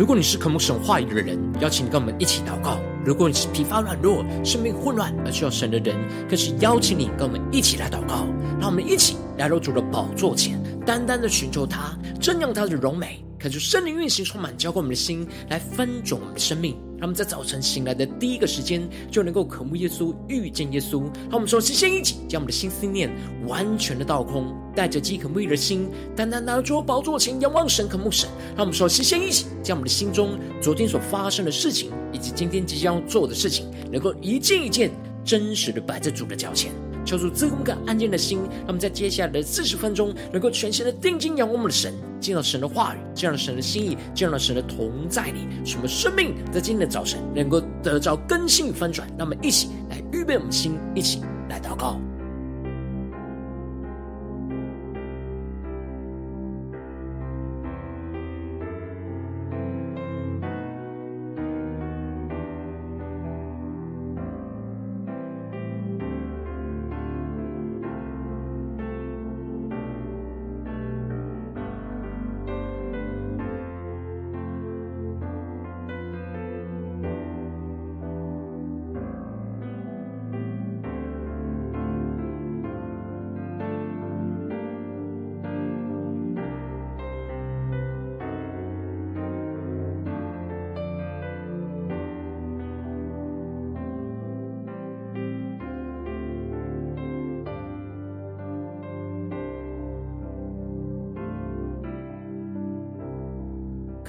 如果你是渴慕神话语的人，邀请你跟我们一起祷告；如果你是疲乏软弱、生命混乱而需要神的人，更是邀请你跟我们一起来祷告。让我们一起来到主的宝座前，单单的寻求他，正用他的荣美。恳求圣灵运行，充满浇灌我们的心，来分盛我们的生命。他们在早晨醒来的第一个时间，就能够渴慕耶稣，遇见耶稣。让我们说，先一起将我们的心思念完全的倒空，带着饥渴沐浴的心，单单拿出宝座前仰望神，渴慕神。让我们说，先一起将我们的心中昨天所发生的事情，以及今天即将要做的事情，能够一件一件真实的摆在主的脚前。求主赐我们个安静的心，那么在接下来的四十分钟，能够全心的定睛仰望我们的神，见到神的话语，见到神的心意，见到神的同在里，使我们生命在今天的早晨能够得到更新翻转。那么一起来预备我们的心，一起来祷告。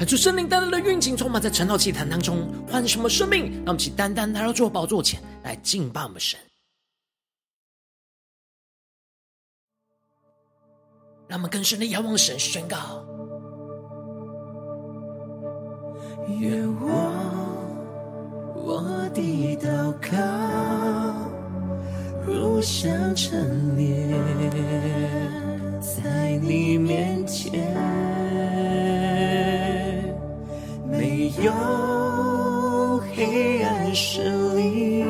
看出圣灵单单的运行，充满在晨祷祭坛当中，唤什么生命？让我们起单单来到主宝座前来敬拜我们神。让我们更深的仰望神，宣告：愿我我的祷告，如香陈列在你面前。有黑暗势力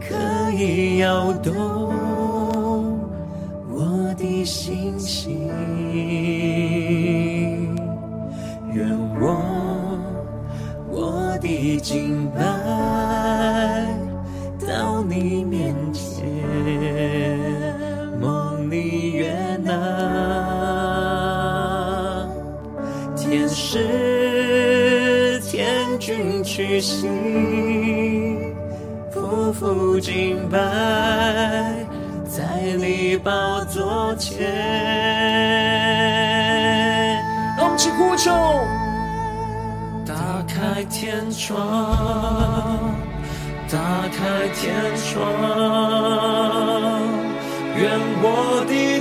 可以摇动我的心情，屈膝，匍匐敬拜，在你宝座前。让我们一起呼求，打开天窗，打开天窗，愿我的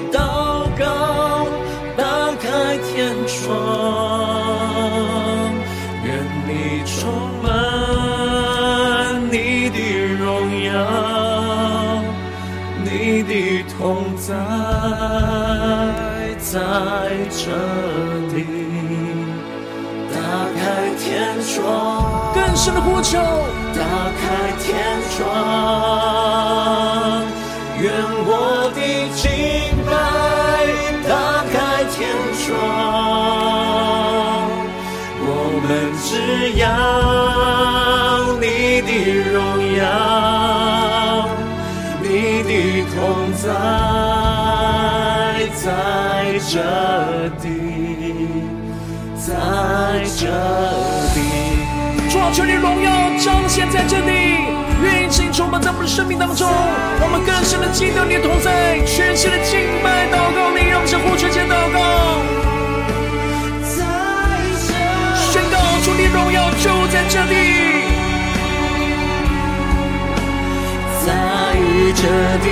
在在这里。打开天窗，更深的呼求。打开天窗，愿我的敬拜。打开天窗。我们只要你的荣耀，你的同在在这地，在这地。主啊，求你荣耀彰显在这地，愿意请充满在我们的生命当中，我们更深的记得你的同在，全心的敬拜祷告你，让我们向呼求间祷告。在这里，宣告主的荣耀就在这里，在这里，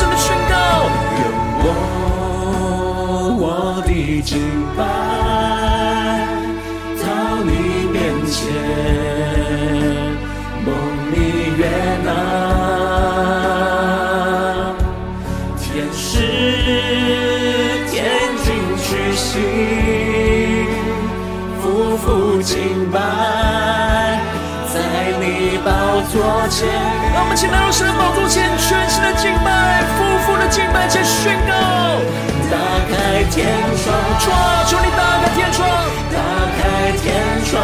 更深的宣告，愿我我的敬拜到你面前，梦你悦纳，天使。心匍匐敬拜，在你宝座前。让我们请来到神的宝座前，全心的敬拜，夫妇的敬拜，且宣告。打开天窗，求你打开天窗，打开天窗，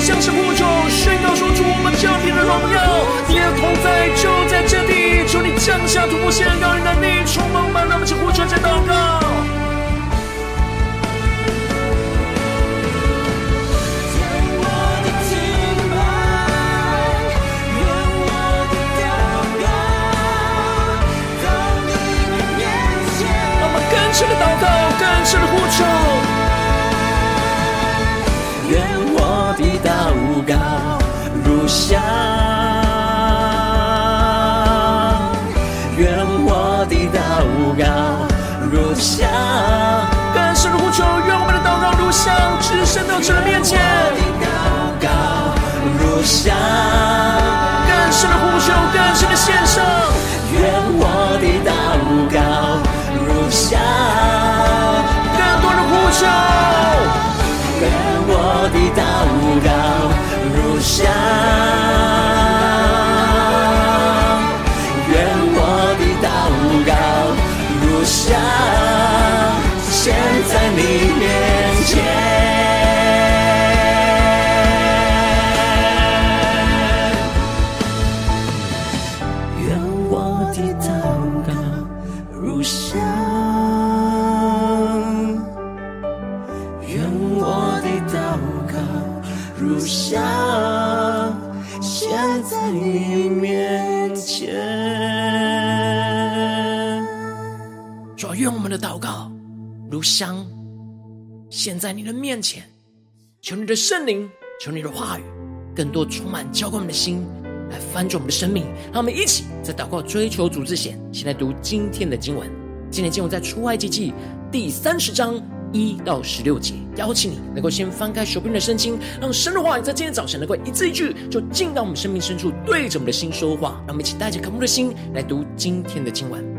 向神呼求，宣告说出我们降临的荣耀，你的同在就在这里。求你降下突破线，让人能力充满我们，让我们去呼求，在祷告。愿我的敬拜，愿我的祷告，到你的面前。让我们更深的祷告，更深的呼求。祷告如香，愿我的祷告如香，更深的呼求，愿我们的祷告如香，直升到主的面前。祷告如香，更深的呼求，更深的献上，现在你的面前，求你的圣灵，求你的话语，更多充满浇灌我们的心，来翻转我们的生命。让我们一起在祷告追求主之前，先来读今天的经文。今天经文在出埃及记第三十章一到十六节。邀请你能够先翻开手边的圣经，让神的话语在今天早晨能够一字一句，就进到我们生命深处，对着我们的心说话。让我们一起带着渴慕的心来读今天的经文。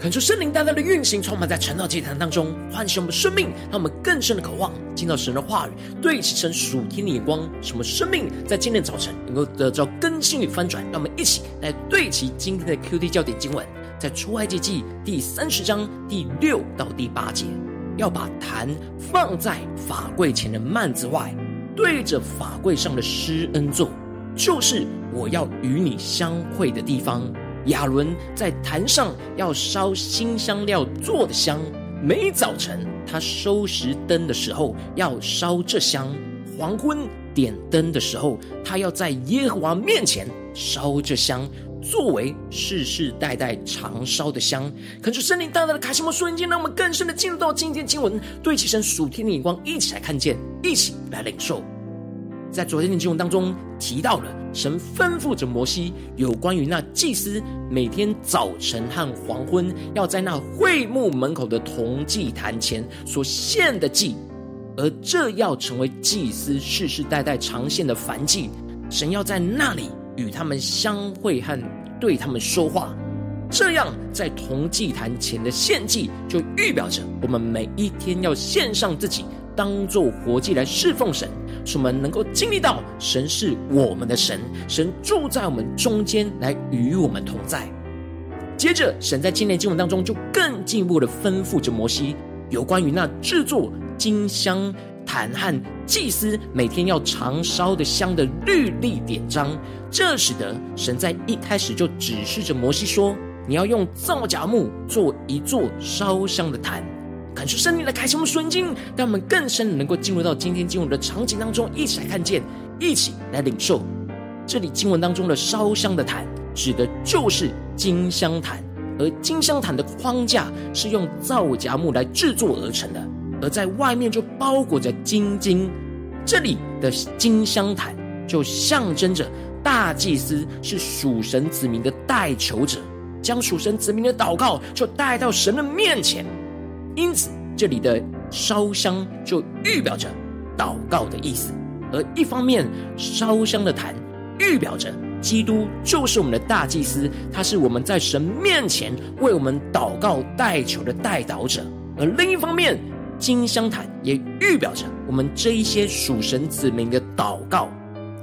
恳求圣灵大大的运行，充满在晨祷祭坛当中，唤醒我们生命，让我们更深的渴望听到神的话语，对齐神属天的眼光，什么生命在今天早晨能够得到更新与翻转。让我们一起来对齐今天的 QT 焦点经文，在出埃及记第三十章第六到第八节，要把坛放在法柜前的幔子外，对着法柜上的施恩座，就是我要与你相会的地方。亚伦在坛上要烧新香料做的香，每早晨他收拾灯的时候要烧这香；黄昏点灯的时候，他要在耶和华面前烧这香，作为世世代代常烧的香。恳求圣灵大大的开启我们属灵眼，让我们更深的进入到今天经文，对齐神属天的眼光，一起来看见，一起来领受。在昨天的经文当中提到了。神吩咐着摩西，有关于那祭司每天早晨和黄昏要在那会幕门口的铜祭坛前所献的祭，而这要成为祭司世世代代常献的燔祭。神要在那里与他们相会和对他们说话，这样在铜祭坛前的献祭就预表着我们每一天要献上自己，当做活祭来侍奉神。使我们能够经历到神是我们的神，神住在我们中间，来与我们同在。接着，神在今天经文当中就更进一步的吩咐着摩西，有关于那制作金香坛和祭司每天要常烧的香的律例典章。这使得神在一开始就指示着摩西说：“你要用皂荚木做一座烧香的坛。”感受圣灵的开启，我们顺经，让我们更深能够进入到今天经文的场景当中，一起来看见，一起来领受。这里经文当中的烧香的坛，指的就是金香坛，而金香坛的框架是用皂荚木来制作而成的，而在外面就包裹着金金。这里的金香坛就象征着大祭司是属神子民的代求者，将属神子民的祷告就带到神的面前。因此，这里的烧香就预表着祷告的意思；而一方面，烧香的坛预表着基督就是我们的大祭司，他是我们在神面前为我们祷告代求的代祷者；而另一方面，金香坛也预表着我们这一些属神子民的祷告。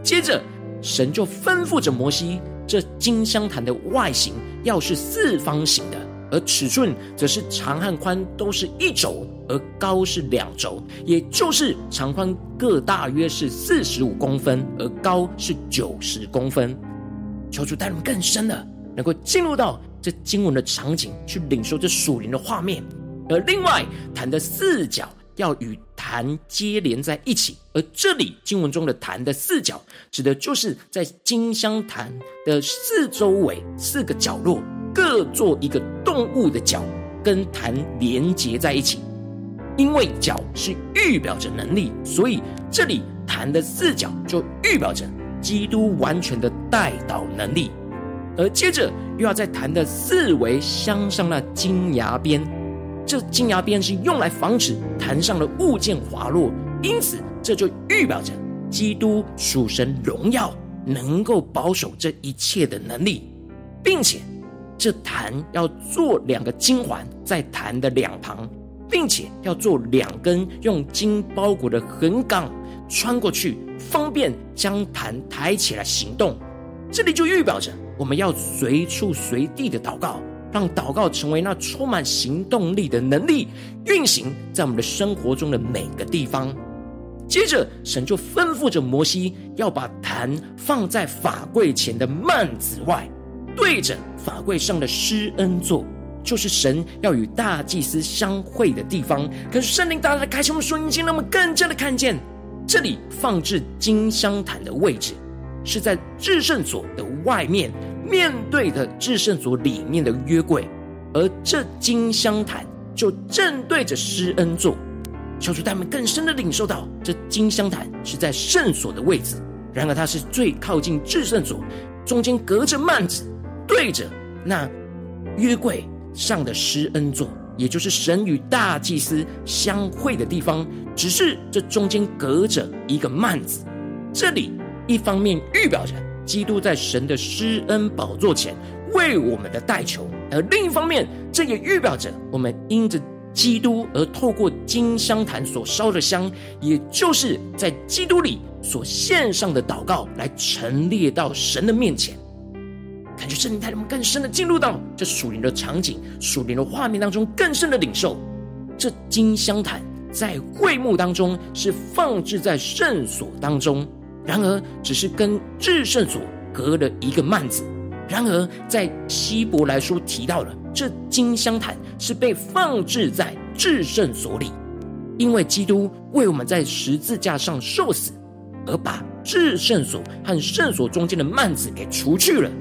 接着，神就吩咐着摩西，这金香坛的外形要是四方形的。而尺寸则是长和宽都是一轴，而高是两轴，也就是长宽各大约是四十五公分，而高是九十公分。求主带领更深的，能够进入到这经文的场景，去领受这属灵的画面。而另外，坛的四角要与坛接连在一起，而这里经文中的坛的四角，指的就是在金香坛的四周围四个角落。各做一个动物的角，跟坛连结在一起。因为角是预表着能力，所以这里坛的四角就预表着基督完全的代祷能力。而接着又要在坛的四围镶上那金牙边，这金牙边是用来防止坛上的物件滑落，因此这就预表着基督属神荣耀能够保守这一切的能力，并且。这坛要做两个金环在坛的两旁，并且要做两根用金包裹的横杠穿过去，方便将坛抬起来行动。这里就预表着我们要随处随地的祷告，让祷告成为那充满行动力的能力，运行在我们的生活中的每个地方。接着，神就吩咐着摩西，要把坛放在法柜前的幔子外。对着法柜上的施恩座，就是神要与大祭司相会的地方。可是圣灵大大的开启我们属灵眼，让我们更加的看见，这里放置金香坛的位置是在至圣所的外面，面对的至圣所里面的约柜，而这金香坛就正对着施恩座。求主他们更深的领受到，这金香坛是在圣所的位置，然而它是最靠近至圣所，中间隔着幔子。对着那约柜上的施恩座，也就是神与大祭司相会的地方，只是这中间隔着一个幔子。这里一方面预表着基督在神的施恩宝座前为我们的代求；而另一方面，这也预表着我们因着基督而透过金香坛所烧的香，也就是在基督里所献上的祷告，来陈列到神的面前。感觉圣灵带领我们更深的进入到这属灵的场景、属灵的画面当中，更深的领受这金香坛在会幕当中是放置在圣所当中，然而只是跟至圣所隔了一个幔子。然而在希伯来书提到了。这金香坛是被放置在至圣所里，因为基督为我们在十字架上受死，而把至圣所和圣所中间的幔子给除去了。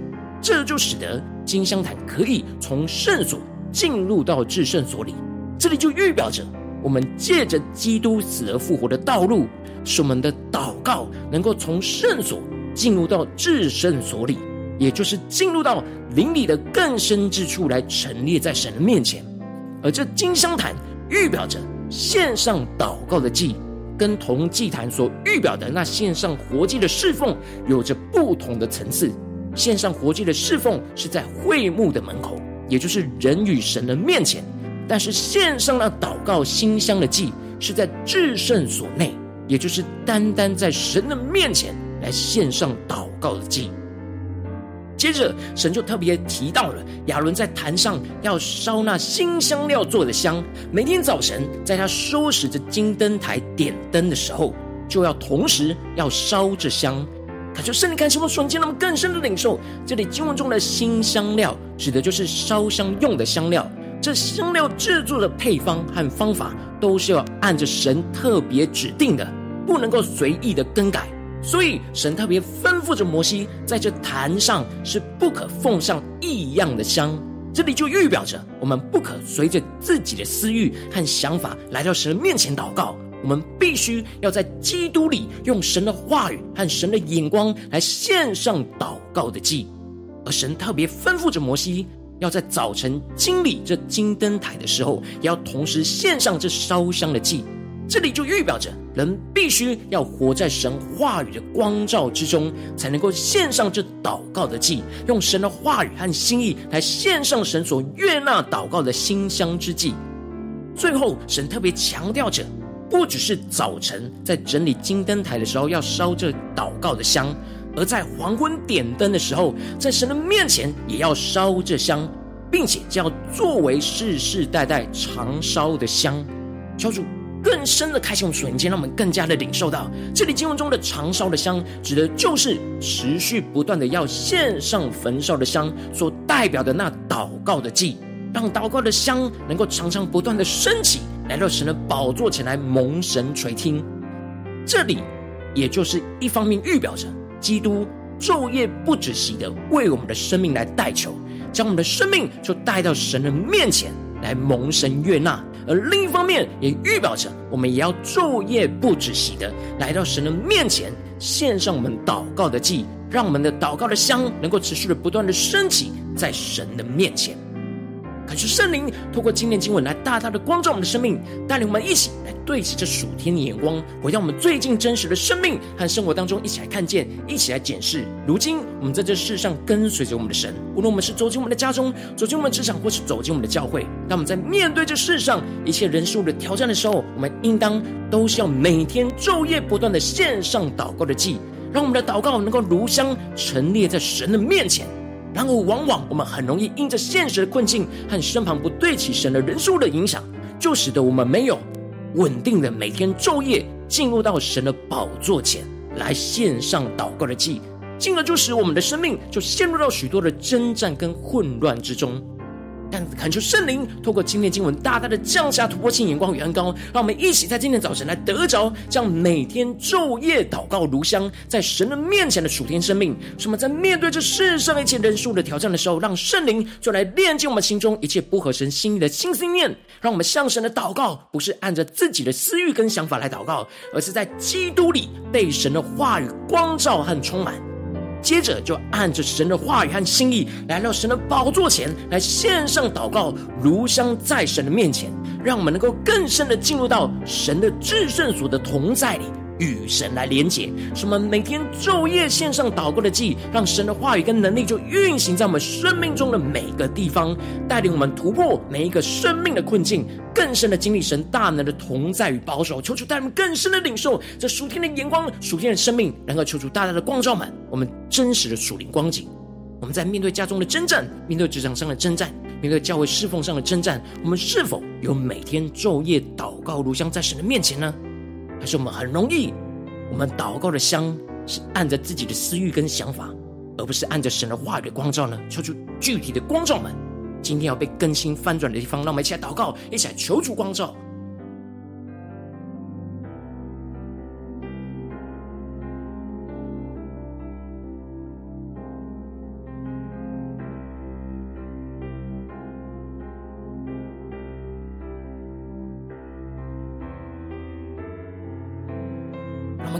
这就使得金香坛可以从圣所进入到至圣所里。这里就预表着我们借着基督死而复活的道路，使我们的祷告能够从圣所进入到至圣所里。也就是进入到灵里的更深之处来陈列在神的面前，而这金香坛预表着献上祷告的祭，跟同祭坛所预表的那献上活祭的侍奉有着不同的层次。献上活祭的侍奉是在会幕的门口，也就是人与神的面前；但是献上那祷告馨香的祭是在至圣所内，也就是单单在神的面前来献上祷告的祭。接着，神就特别提到了亚伦在坛上要烧那新香料做的香。每天早晨，在他收拾着金灯台点灯的时候，就要同时要烧这香。他就圣灵开启我瞬间，那么更深的领受，这里经文中的新香料，指的就是烧香用的香料。这香料制作的配方和方法，都是要按着神特别指定的，不能够随意的更改。所以，神特别吩咐着摩西，在这坛上是不可奉上异样的香。这里就预表着，我们不可随着自己的私欲和想法来到神面前祷告。我们必须要在基督里，用神的话语和神的眼光来献上祷告的祭。而神特别吩咐着摩西，要在早晨清理这金灯台的时候，也要同时献上这烧香的祭。这里就预表着，人必须要活在神话语的光照之中，才能够献上这祷告的祭，用神的话语和心意来献上神所悦纳祷告的馨香之祭。最后，神特别强调着，不只是早晨在整理金灯台的时候要烧这祷告的香，而在黄昏点灯的时候，在神的面前也要烧这香，并且将要作为世世代代常烧的香。求主。更深的开启我们属灵间，让我们更加的领受到，这里经文中的常烧的香，指的就是持续不断的要献上焚烧的香，所代表的那祷告的祭，让祷告的香能够常常不断的升起，来到神的宝座前来蒙神垂听。这里也就是一方面预表着基督昼夜不止息的为我们的生命来代求，将我们的生命就带到神的面前来蒙神悦纳。而另一方面，也预表着我们也要昼夜不止息的来到神的面前，献上我们祷告的祭，让我们的祷告的香能够持续的不断的升起在神的面前。感谢圣灵透过今天经文来大大的光照我们的生命，带领我们一起来对齐这属天的眼光，回到我们最近真实的生命和生活当中，一起来看见，一起来检视。如今我们在这世上跟随着我们的神，无论我们是走进我们的家中，走进我们的职场，或是走进我们的教会，当我们在面对这世上一切人事物的挑战的时候，我们应当都是要每天昼夜不断的献上祷告的祭，让我们的祷告能够如香陈列在神的面前。然后，往往我们很容易因着现实的困境和身旁不对起神的人数的影响，就使得我们没有稳定的每天昼夜进入到神的宝座前来献上祷告的祭，进而就使我们的生命就陷入到许多的征战跟混乱之中。但恳求圣灵透过今天经文，大大的降下突破性眼光与恩膏，让我们一起在今天早晨来得着这样每天昼夜祷告如香，在神的面前的属天生命。使我们在面对这世上一切人数的挑战的时候，让圣灵就来炼净我们心中一切不合神心意的心思念，让我们向神的祷告不是按着自己的私欲跟想法来祷告，而是在基督里被神的话语光照和充满。接着就按着神的话语和心意，来到神的宝座前来献上祷告，如香在神的面前，让我们能够更深的进入到神的至圣所的同在里，与神来连结，使我们每天昼夜献上祷告的祭，让神的话语跟能力就运行在我们生命中的每个地方，带领我们突破每一个生命的困境，更深的经历神大能的同在与保守。求主带领我们更深的领受这属天的眼光、属天的生命，然后求主大大的光照满我们真实的属灵光景。我们在面对家中的征战，面对职场上的征战，面对教会侍奉上的征战，我们是否有每天昼夜祷告如香在神的面前呢？还是我们很容易，我们祷告的香是按着自己的私欲跟想法，而不是按着神的话语的光照呢？求出具体的光照们，今天要被更新翻转的地方，让我们一起来祷告，一起来求主光照。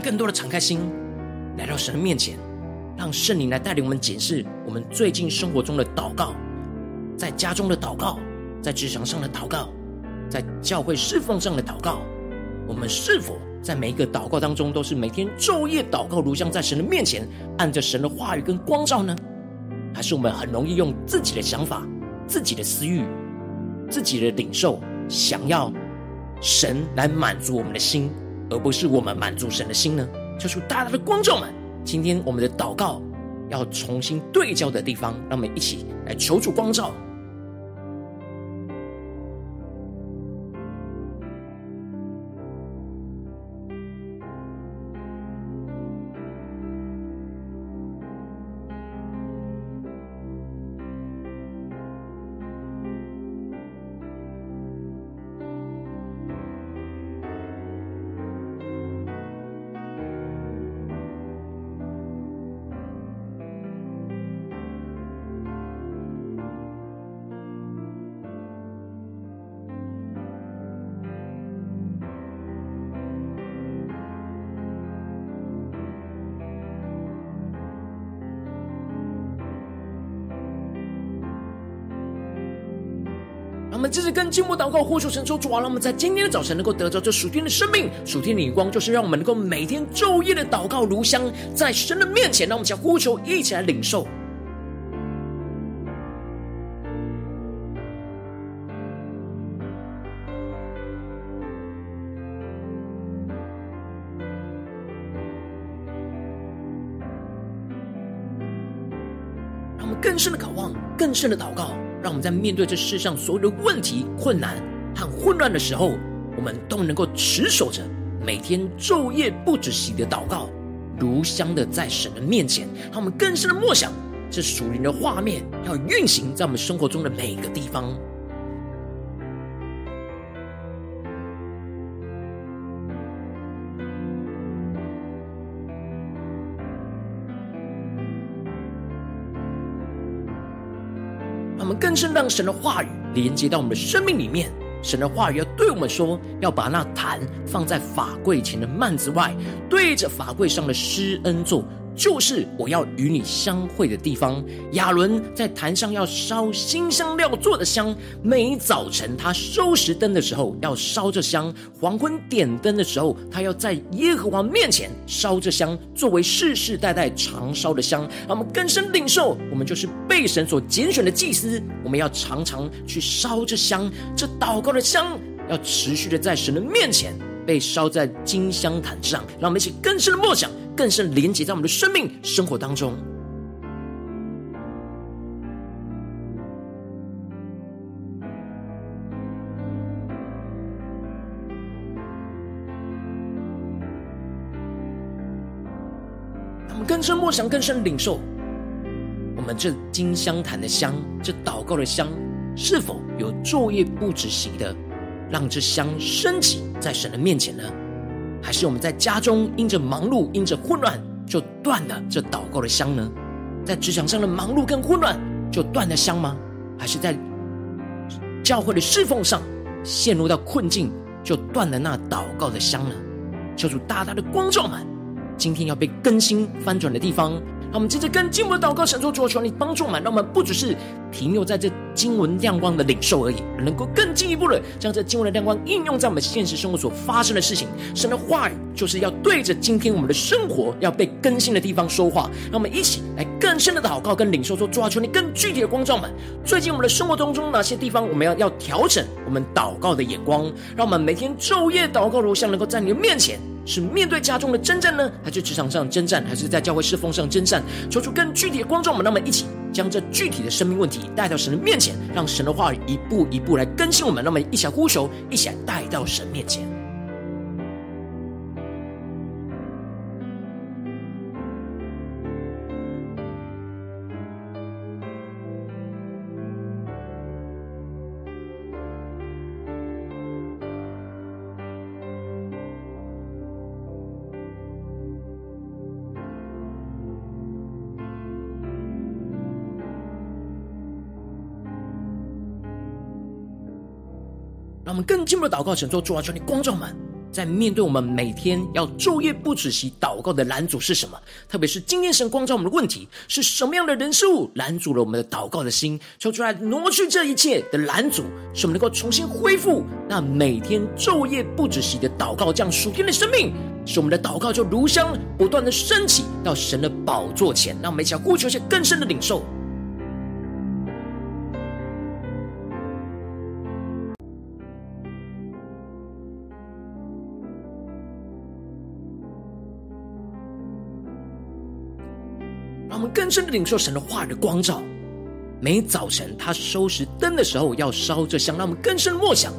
更多的敞开心，来到神的面前，让圣灵来带领我们检视我们最近生活中的祷告，在家中的祷告，在职场上的祷告，在教会侍奉上的祷告，我们是否在每一个祷告当中，都是每天昼夜祷告如像在神的面前，按着神的话语跟光照呢？还是我们很容易用自己的想法、自己的私欲、自己的领受，想要神来满足我们的心？而不是我们满足神的心呢？求主大大的光照们，今天我们的祷告要重新对焦的地方，让我们一起来求主光照。们这是跟经文祷告，呼求神说主啊，让我们在今天的早晨能够得着这属天的生命、属天的眼光，就是让我们能够每天昼夜的祷告如香，在神的面前，让我们将呼求一起来领受。让我们更深的渴望，更深的祷告。让我们在面对这世上所有的问题、困难和混乱的时候，我们都能够持守着每天昼夜不止息的祷告，如香的在神的面前。让我们更深的默想这属灵的画面，要运行在我们生活中的每一个地方。更是让神的话语连接到我们的生命里面。神的话语要对我们说，要把那坛放在法柜前的幔子外，对着法柜上的施恩座。就是我要与你相会的地方。亚伦在坛上要烧新香料做的香，每早晨他收拾灯的时候要烧这香，黄昏点灯的时候他要在耶和华面前烧这香，作为世世代代常烧的香。让我们更深领受，我们就是被神所拣选的祭司，我们要常常去烧这香，这祷告的香要持续的在神的面前被烧在金香坛上。让我们一起更深的默想。更深连接在我们的生命生活当中，他们更深默想，更深领受我们这金香坛的香，这祷告的香，是否有昼夜不止息的让这香升起在神的面前呢？还是我们在家中因着忙碌、因着混乱，就断了这祷告的香呢？在职场上的忙碌跟混乱，就断了香吗？还是在教会的侍奉上陷入到困境，就断了那祷告的香呢？求主大大的光照们，今天要被更新翻转的地方，让我们接着更进一步的祷告，神说主啊，求你帮助我们，让我们不只是停留在这经文亮光的领受而已，而能够更进一步的将这经文的亮光应用在我们现实生活所发生的事情。神的话语就是要对着今天我们的生活要被更新的地方说话，让我们一起来更深的祷告跟领受，说主啊，求你更具体的光照们。最近我们的生活当中哪些地方我们要要调整我们祷告的眼光，让我们每天昼夜祷告如像能够在你的面前。是面对家中的征战呢，还是职场上征战，还是在教会侍奉上征战？求出更具体的观众们，那么一起将这具体的生命问题带到神的面前，让神的话语一步一步来更新我们。那么一起来呼求，一起来带到神面前。们更进一步的祷告，神说：主啊，求你光照我们，在面对我们每天要昼夜不止息祷告的拦阻是什么？特别是今天神光照我们的问题是什么样的人事物拦阻了我们的祷告的心？求出来挪去这一切的拦阻，使我们能够重新恢复那每天昼夜不止息的祷告，这样属天的生命，使我们的祷告就如香不断的升起到神的宝座前。让我们一起来呼求一些更深的领受。让我们更深的领受神的话语的光照。每早晨他收拾灯的时候，要烧这香，让我们更深默想。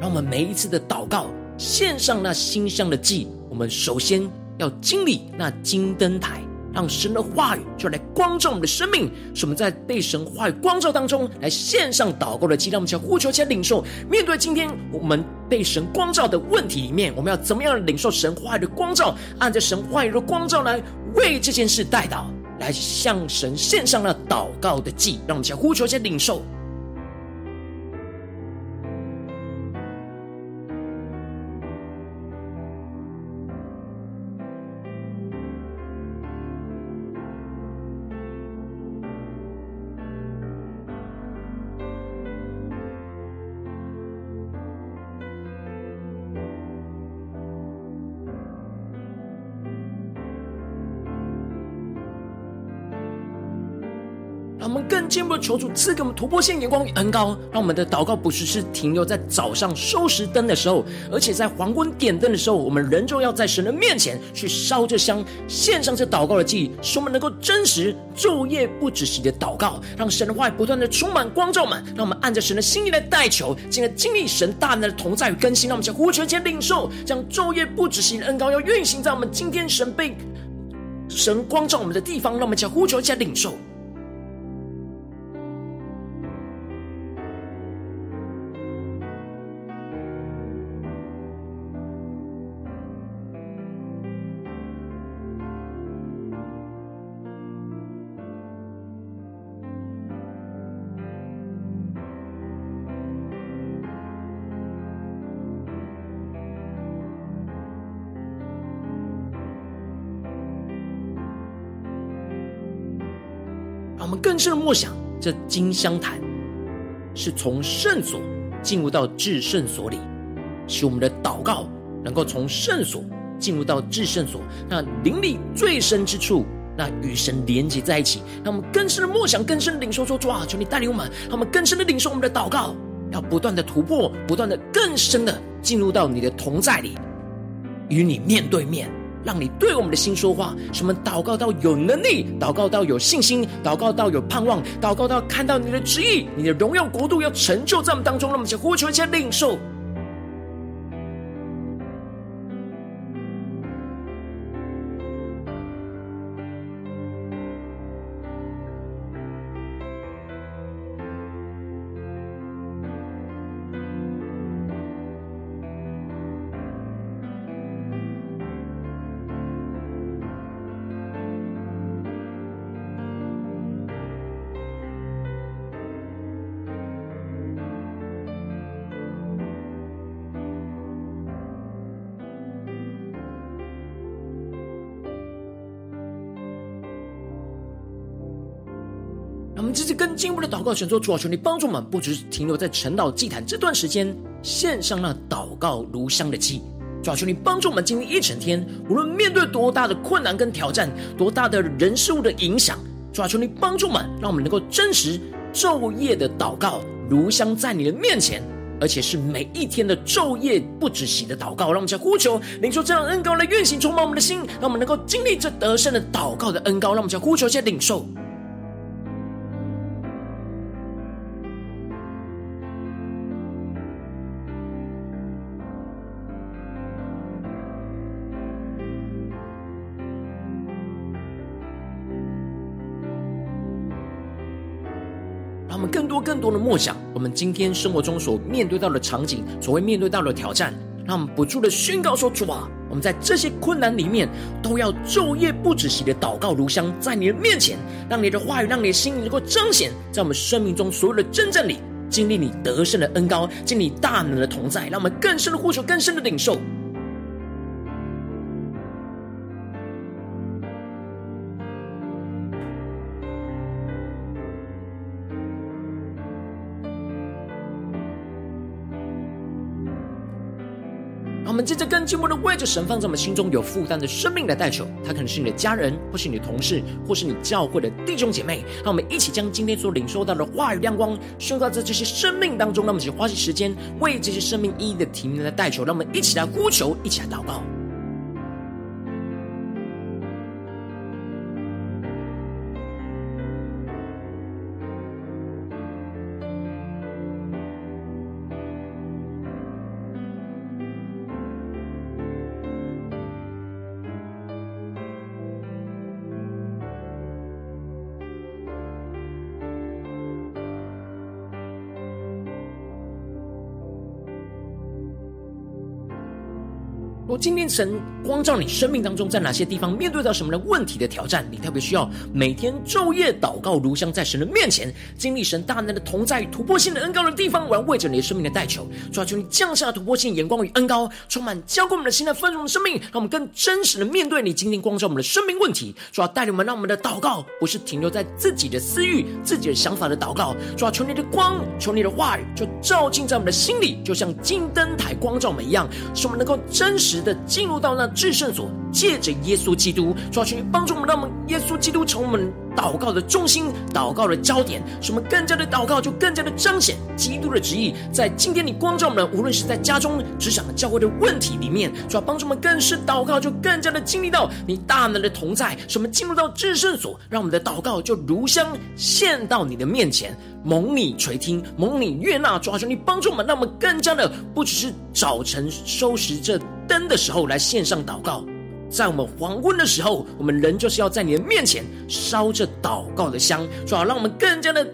让我们每一次的祷告，献上那馨香的祭。我们首先要经历那金灯台，让神的话语就来光照我们的生命，使我们在被神话语光照当中，来献上祷告的祭。让我们想呼求，且领受。面对今天我们被神光照的问题里面，我们要怎么样领受神话语的光照？按着神话语的光照来为这件事代祷。来向神献上了祷告的祭，让我们先呼求，先领受。求主赐给我们突破性眼光与恩膏，让我们的祷告不只是停留在早上收拾灯的时候，而且在黄昏点灯的时候，我们仍旧要在神的面前去烧这香，献上这祷告的祭，使我们能够真实昼夜不止息的祷告，让神的话不断的充满光照满，让我们按着神的心意来代求，进而经历神大能的同在与更新。让我们将呼求前领受，将昼夜不止息的恩膏要运行在我们今天神被神光照我们的地方，让我们将呼求前领受。深的默想，这金香坛是从圣所进入到至圣所里，使我们的祷告能够从圣所进入到至圣所，那灵里最深之处，那与神连接在一起。让我们更深的默想，更深的领受说：主啊，求你带领我们，让我们更深的领受我们的祷告，要不断的突破，不断的更深的进入到你的同在里，与你面对面。让你对我们的心说话，什么祷告到有能力，祷告到有信心，祷告到有盼望，祷告到看到你的旨意，你的荣耀国度要成就在我们当中。让我们先呼求一下领受。这次更进一步的祷告，神说主啊，求你帮助我们，不只是停留在晨祷祭坛这段时间，献上那祷告如香的祭。主啊，求你帮助我们今天一整天，无论面对多大的困难跟挑战，多大的人事物的影响，主啊，求你帮助我们，让我们能够真实昼夜的祷告，如香在你的面前。而且是每一天的昼夜不止息的祷告，让我们在呼求，领受这样恩膏来运行充满我们的心，让我们能够经历这得胜的祷告的恩膏，让我们在呼求，在领受。更多的默想，我们今天生活中所面对到的场景，所会面对到的挑战，让我们不住的宣告说：主啊，我们在这些困难里面，都要昼夜不止息的祷告如香在你的面前，让你的话语，让你的心灵能够彰显在我们生命中所有的真正里，经历你得胜的恩膏，经历大能的同在，让我们更深的呼求，更深的领受。接着更进一步的为着神放在我们心中有负担的生命来代求，他可能是你的家人，或是你的同事，或是你教会的弟兄姐妹。让我们一起将今天所领受到的话语亮光宣告在这些生命当中。让我们一起花些时间为这些生命一一的提名来代求。让我们一起来呼求，一起来祷告。今天神光照你生命当中，在哪些地方面对到什么的问题的挑战，你特别需要每天昼夜祷告，如香在神的面前，经历神大能的同在与突破性的恩膏的地方，我要为着你的生命的代求，主啊，求你降下突破性眼光与恩膏，充满浇灌我们的心，来丰盛的生命，让我们更真实的面对你今天光照我们的生命问题。主啊，带领我们，让我们的祷告不是停留在自己的私欲、自己的想法的祷告。主啊，求你的光，求你的话语，就照进在我们的心里，就像金灯台光照我们一样，使我们能够真实。的进入到那至圣所，借着耶稣基督，抓去帮助我们，让我们耶稣基督成为我们祷告的中心，祷告的焦点，使我们更加的祷告，就更加的彰显基督的旨意。在今天，你光照我们，无论是在家中、职场、教会的问题里面，主要帮助我们更是祷告，就更加的经历到你大能的同在，使我们进入到至圣所，让我们的祷告就如香献到你的面前，蒙你垂听，蒙你悦纳。主啊，求你帮助我们，让我们更加的不只是早晨收拾这灯的时候来献上祷告。在我们黄昏的时候，我们仍就是要在你的面前烧着祷告的香，主要让我们更加的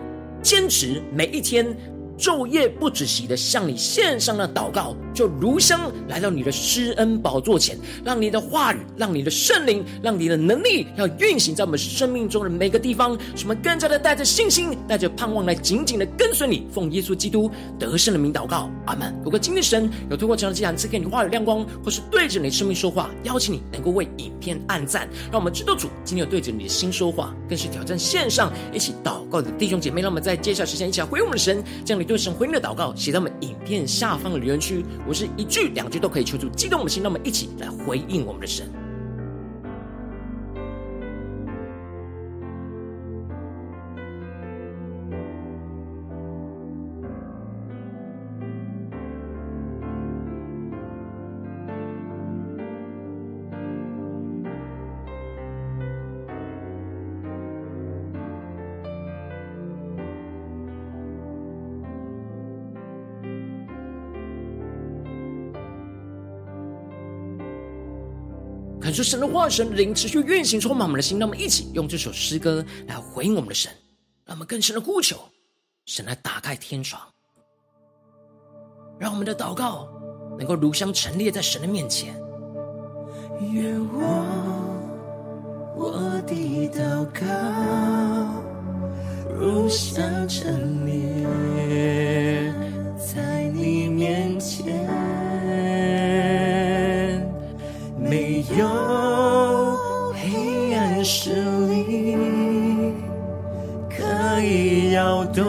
坚持每一天。昼夜不止息的向你。献上了祷告，就如香来到你。的施恩宝座前，让你。的话语，让你。的圣灵，让你。的能力，要运行在我们生命中的每个地方，使我们更加的带着信心，带着盼望来紧紧的跟随你，奉耶稣基督得胜的名祷告，阿门。如果今天神有透过这样的祭坛赐给你。话语亮光，或是对着你。生命说话，邀请你。能够为影片按赞，让我们知道主今天有对着你。的心说话，更是挑战线上一起祷告的弟兄姐妹，让我们在接下来时间一起来回应我们的神，将你。对神回应的祷告，写在我们影片下方的留言区。我是一句两句都可以求助激动我们的心，让我们一起来回应我们的神。感受神的话，神灵持续运行充满我们的心，让我们一起用这首诗歌来回应我们的神，让我们更深的呼求神来打开天窗，让我们的祷告能够如香陈列在神的面前。愿我我的祷告如香陈列在你面前。实力可以摇动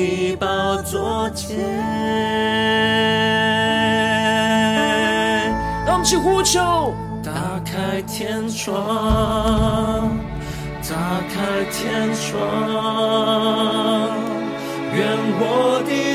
你宝座前。让我们一起呼求，打开天窗，打开天窗，愿我的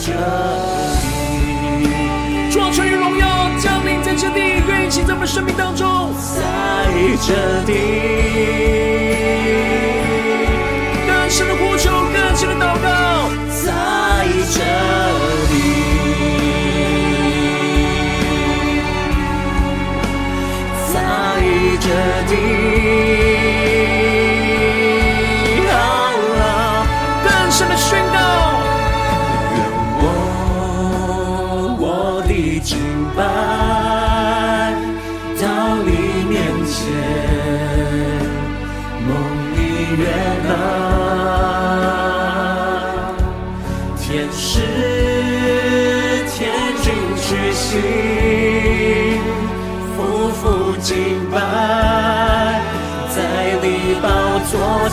这里，主啊，全荣耀降临在这地，运行在我们生命当中。在这地，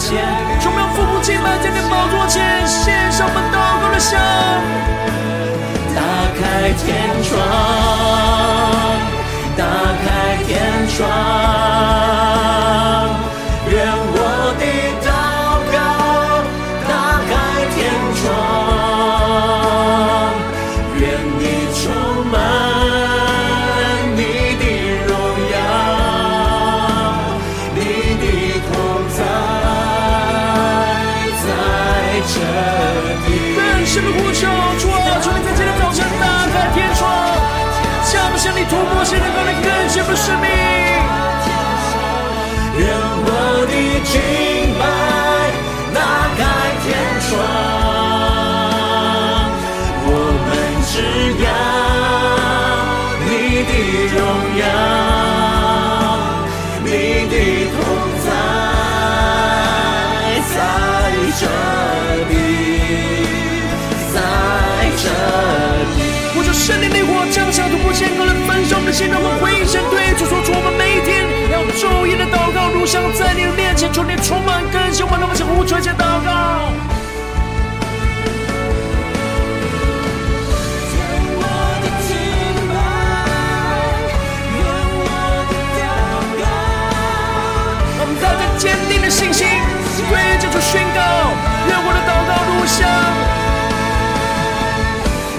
座前。充满俯伏敬拜在你宝座前，献上我们祷告的香。打开天窗，打开天窗，突破现在高的更深的生命。愿我的求你充满更新我们，让我们向呼求一下祷告。愿我的，祷告。我们带着坚定的信心，对着主宣告：愿我的祷告如香，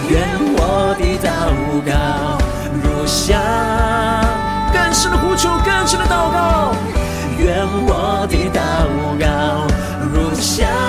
愿我的祷告如香，更深的呼求，更深的祷告。我的祷告如下。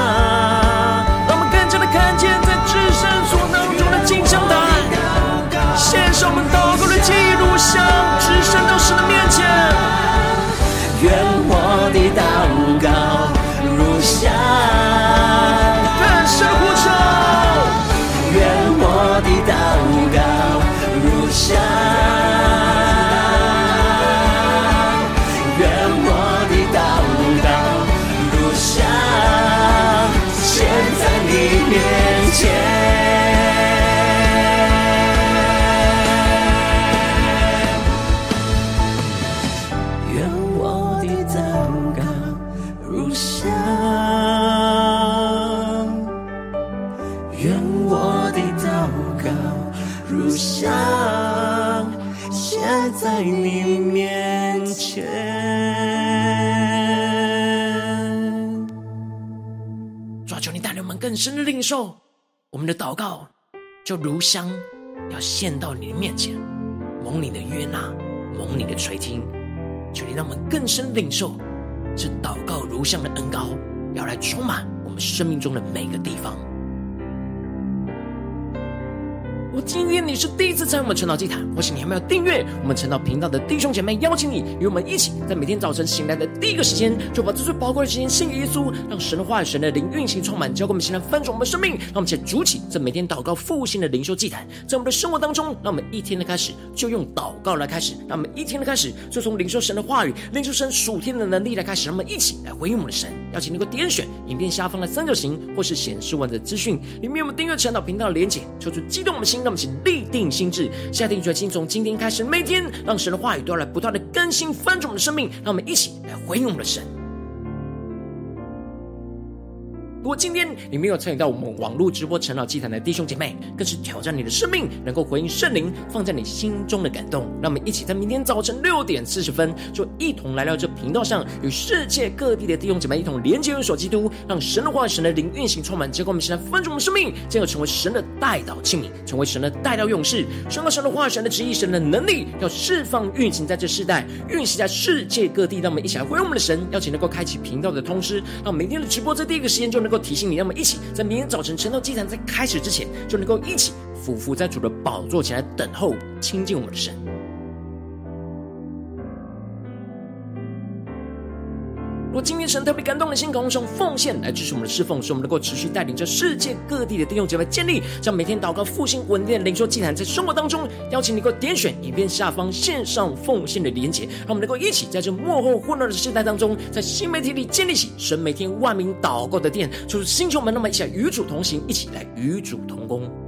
领受，我们的祷告就如香，要献到你的面前，蒙你的约纳，蒙你的垂听。求你让我们更深领受，这祷告如香的恩膏，要来充满我们生命中的每个地方。今天你是第一次参与我们晨祷祭坛，或是你还没有订阅我们晨祷频道的弟兄姐妹，邀请你与我们一起，在每天早晨醒来的第一个时间，就把这最宝贵的时间献给耶稣，让神的话语、神的灵运行充满，交给我们，现在翻转我们的生命。让我们一起筑起这每天祷告复兴的灵修祭坛，在我们的生活当中，让我们一天的开始就用祷告来开始，让我们一天的开始就从领受神的话语、领受神属天的能力来开始，让我们一起来回应我们的神。邀请你能够点选影片下方的三角形，或是显示文字资讯里面有我们订阅晨祷频道的连结，求主激动我们心，让我们立定。心智，下定决心，从今天开始，每天让神的话语都要来不断的更新翻转我们的生命，让我们一起来回应我们的神。如果今天你没有参与到我们网络直播晨祷祭坛的弟兄姐妹，更是挑战你的生命，能够回应圣灵放在你心中的感动。让我们一起在明天早晨六点四十分，就一同来到这频道上，与世界各地的弟兄姐妹一同连接、元首基督，让神的话、神的灵运行充满，结果我们现在分盛我们生命，进而成为神的代祷器皿，成为神的代祷勇士，宣告神的话、神的旨意、神的能力，要释放运行在这世代，运行在世界各地。让我们一起来回应我们的神，邀请能够开启频道的通知，让每天的直播在第一个时间就能能够。提醒你，让我们一起在明天早晨晨祷祭坛在开始之前，就能够一起俯伏在主的宝座前来等候亲近我们的神。今天神特别感动的心，同时用奉献来支持我们的侍奉，使我们能够持续带领着世界各地的弟兄姐妹建立，将每天祷告复兴稳定的灵修祭坛，在生活当中，邀请你能够点选影片下方线上奉献的连结，让我们能够一起在这幕后混乱的时代当中，在新媒体里建立起神每天万名祷告的殿，就是星球们，那么一起来与主同行，一起来与主同工。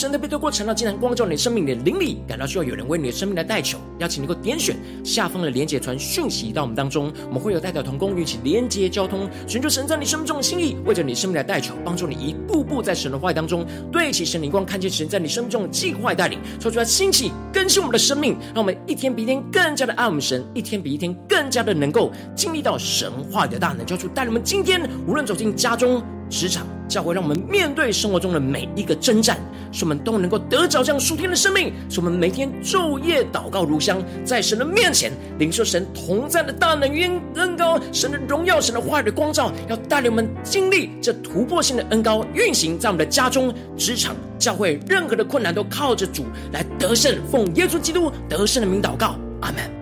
神特别透过程呢，竟然光照你生命，的灵里感到需要有人为你的生命来代求，邀请你能够点选下方的连结传讯息到我们当中，我们会有代表同工与其连接交通，寻求神在你生命中的心意，为着你生命来代求，帮助你一步步在神的话语当中对齐神灵光，看见神在你生命中的计划带领，说出来兴起更新我们的生命，让我们一天比一天更加的爱我们神，一天比一天更加的能够经历到神话的大能，叫出带领我们今天无论走进家中。职场教会，让我们面对生活中的每一个征战，使我们都能够得着这样属天的生命，使我们每天昼夜祷告如香，在神的面前领受神同在的大能与恩膏，神的荣耀，神的话语的光照，要带领我们经历这突破性的恩膏运行在我们的家中、职场、教会，任何的困难都靠着主来得胜，奉耶稣基督得胜的名祷告，阿门。